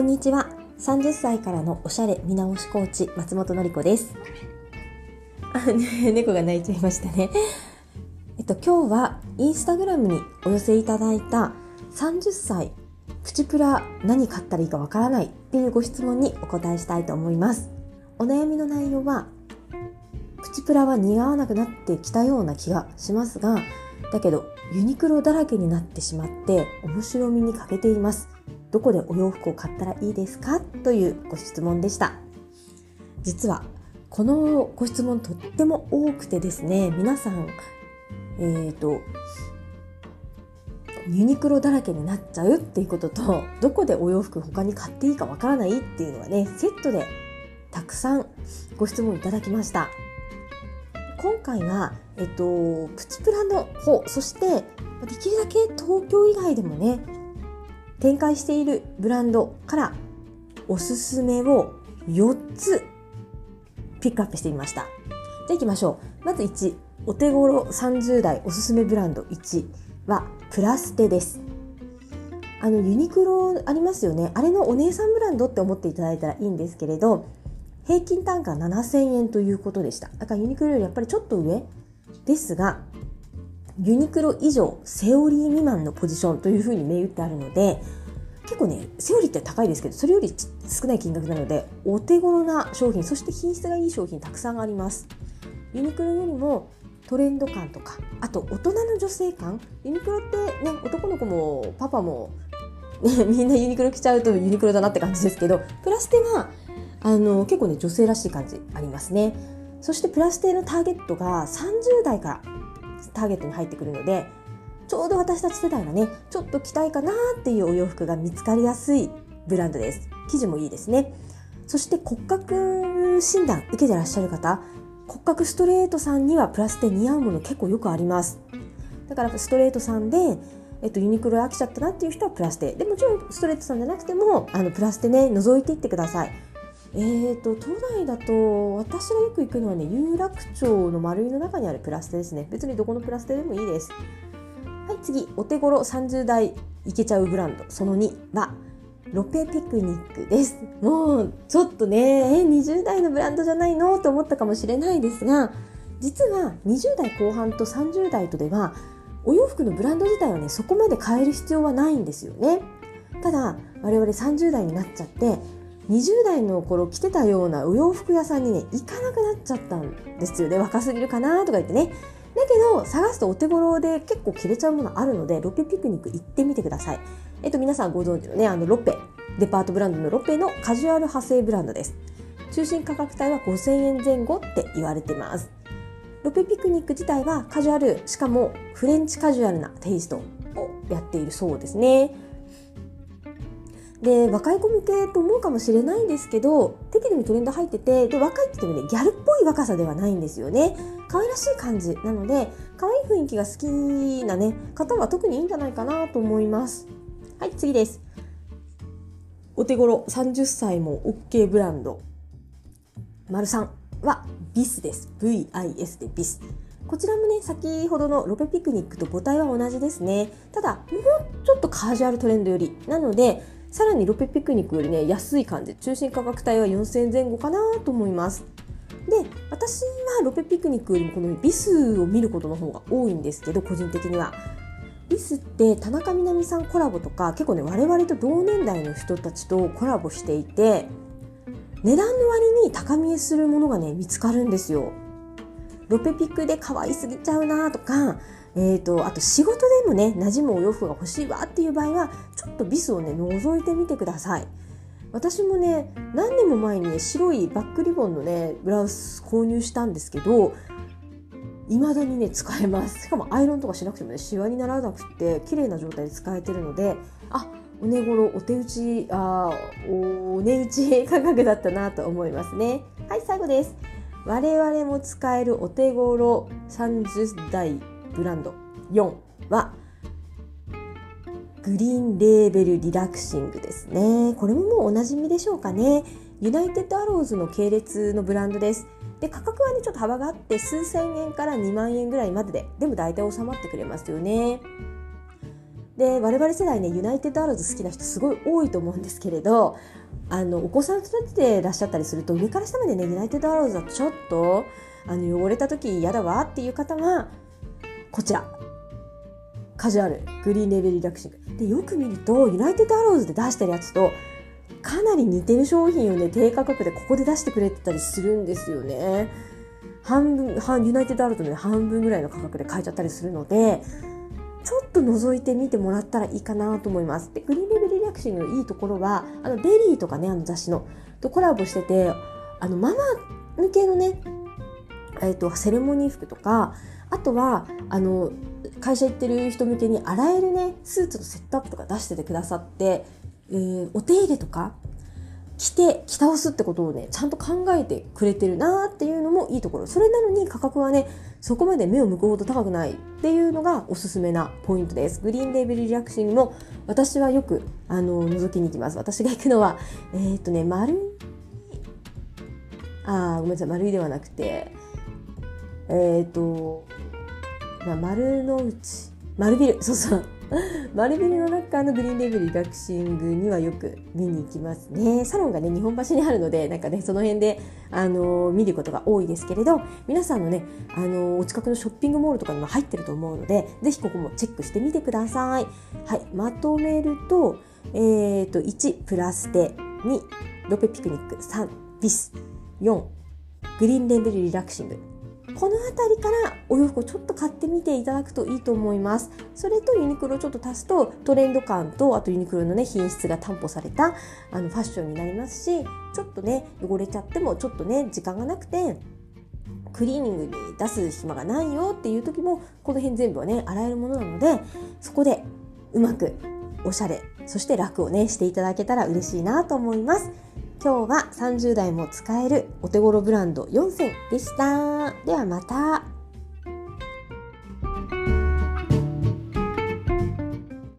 こんにちは。30歳からのおしゃれ見直しコーチ松本のり子です。あ、ね、猫が鳴いちゃいましたね。えっと今日はインスタグラムにお寄せいただいた30歳プチプラ何買ったらいいかわからないっていうご質問にお答えしたいと思います。お悩みの内容はプチプラは似合わなくなってきたような気がしますがだけどユニクロだらけになってしまって面白みに欠けています。どこでお洋服を買ったらいいですか？というご質問でした。実はこのご質問とっても多くてですね皆さんえっ、ー、とユニクロだらけになっちゃうっていうこととどこでお洋服他に買っていいかわからないっていうのはねセットでたくさんご質問いただきました。今回は、えっと、プチプラの方そしてできるだけ東京以外でもね展開しているブランドからおすすめを4つピックアップしてみました。じゃあ行きましょう。まず1、お手頃30代おすすめブランド1はプラステです。あのユニクロありますよね。あれのお姉さんブランドって思っていただいたらいいんですけれど、平均単価7000円ということでした。だからユニクロよりやっぱりちょっと上ですが、ユニクロ以上セオリー未満のポジションというふうに銘打ってあるので結構ねセオリーって高いですけどそれより少ない金額なのでお手頃な商品そして品質がいい商品たくさんあります。ユニクロよりもトレンド感とかあと大人の女性感。ユニクロってね男の子もパパも、みんなユニクロ着ちゃうとユニクロだなって感じですけどプラステはあの結構ね女性らしい感じありますね。そしてプラステのターゲットが30代からターゲットに入ってくるのでちょうど私たち世代がねちょっと着たいかなっていうお洋服が見つかりやすいブランドです。生地もいいですね。そして骨格診断受けてらっしゃる方骨格ストレートさんにはプラスで似合うもの結構よくあります。だからストレートさんでえっと、ユニクロ飽きちゃったなっていう人はプラスで。でもちろんストレートさんじゃなくてもあのプラスでね覗いていってください。えーと、都内だと私がよく行くのはね有楽町の丸いの中にあるプラステですね。別にどこのプラステでもいいです。はい次お手頃30代いけちゃうブランドその2はロペピクニックです。もうちょっとねえ20代のブランドじゃないのと思ったかもしれないですが実は20代後半と30代とではお洋服のブランド自体はねそこまで変える必要はないんですよね。ただ我々30代になっちゃって20代の頃着てたようなお洋服屋さんにね行かなくなっちゃったんですよね。若すぎるかなとか言ってね。だけど探すとお手頃で結構着れちゃうものあるのでロペピクニック行ってみてください。えっと皆さんご存知のねあのロペデパートブランドのロペのカジュアル派生ブランドです。中心価格帯は5000円前後って言われてます。ロペピクニック自体はカジュアルしかもフレンチカジュアルなテイストをやっているそうですね。で若い子向けと思うかもしれないんですけど適度にトレンド入っててで若いって言ってもねギャルっぽい若さではないんですよね。可愛らしい感じなので可愛い雰囲気が好きなね方は特にいいんじゃないかなと思います。はい次です。お手頃30歳も OK ブランド。丸3はビスです。VIS でビス。こちらもね先ほどのロペピクニックと母体は同じですね。ただもうちょっとカジュアルトレンドよりなのでさらにロペピクニックよりね安い感じ。中心価格帯は4000円前後かなと思います。で私はロペピクニックよりもこのビスを見ることの方が多いんですけど個人的には。ビスって田中みな実さんコラボとか結構ね我々と同年代の人たちとコラボしていて値段の割に高見えするものがね見つかるんですよ。ロペピクで可愛すぎちゃうなとかえーと、あと仕事でもね馴染むお洋服が欲しいわっていう場合はちょっとビスをね覗いてみてください。私もね何年も前にね白いバックリボンのねブラウス購入したんですけど未だにね使えます。しかもアイロンとかしなくてもねシワにならなくて綺麗な状態で使えてるのであお値頃お手打ちあお値打ち価格だったなと思いますね。はい最後です。我々も使えるお手頃30代ブランド。4はグリーンレーベルリラクシングですね。これももうおなじみでしょうかね。ユナイテッドアローズの系列のブランドです。で価格はねちょっと幅があって数千円から2万円ぐらいまでででも大体収まってくれますよね。で我々世代ねユナイテッドアローズ好きな人すごい多いと思うんですけれどあのお子さん育ててらっしゃったりすると上から下までねユナイテッドアローズはちょっとあの汚れた時嫌だわっていう方はこちら。カジュアルグリーンレベルリラクシング。でよく見るとユナイテッドアローズで出してるやつとかなり似てる商品をね低価格でここで出してくれてたりするんですよね。半分半ユナイテッドアローズの、ね、半分ぐらいの価格で買えちゃったりするのでちょっと覗いてみてもらったらいいかなと思います。でグリーンレベルリラクシングのいいところはあのベリーとかねあの雑誌のとコラボしててあのママ向けのねえーと、セレモニー服とかあとはあの会社行ってる人向けに洗えるねスーツのセットアップとか出しててくださって、えー、お手入れとか着て着倒すってことをねちゃんと考えてくれてるなっていうのもいいところ。それなのに価格はねそこまで目を向くほど高くないっていうのがおすすめなポイントです。グリーンレーベルリアクシングも私はよくあの覗きに行きます。私が行くのはえー、っとね丸いあごめんなさい丸いではなくてえっ、ー、と、まあ、丸の内、丸ビル、そうそう。丸ビルの中のグリーンレベルリラクシングにはよく見に行きますね。サロンがね、日本橋にあるので、なんかね、その辺で、あのー、見ることが多いですけれど、皆さんのね、あのー、お近くのショッピングモールとかにも入ってると思うので、ぜひここもチェックしてみてください。はい、まとめると、えっ、ー、と、1、プラステ、2、ロペピクニック、3、ビス、4、グリーンレベルリラクシング、この辺りからお洋服をちょっと買ってみていただくといいと思いますそれとユニクロをちょっと足すとトレンド感とあとユニクロのね品質が担保されたあのファッションになりますしちょっとね汚れちゃってもちょっとね時間がなくてクリーニングに出す暇がないよっていう時もこの辺全部はね洗えるものなのでそこでうまくおしゃれそして楽をねしていただけたら嬉しいなと思います。今日は30代も使えるお手頃ブランド4選でした。ではまた。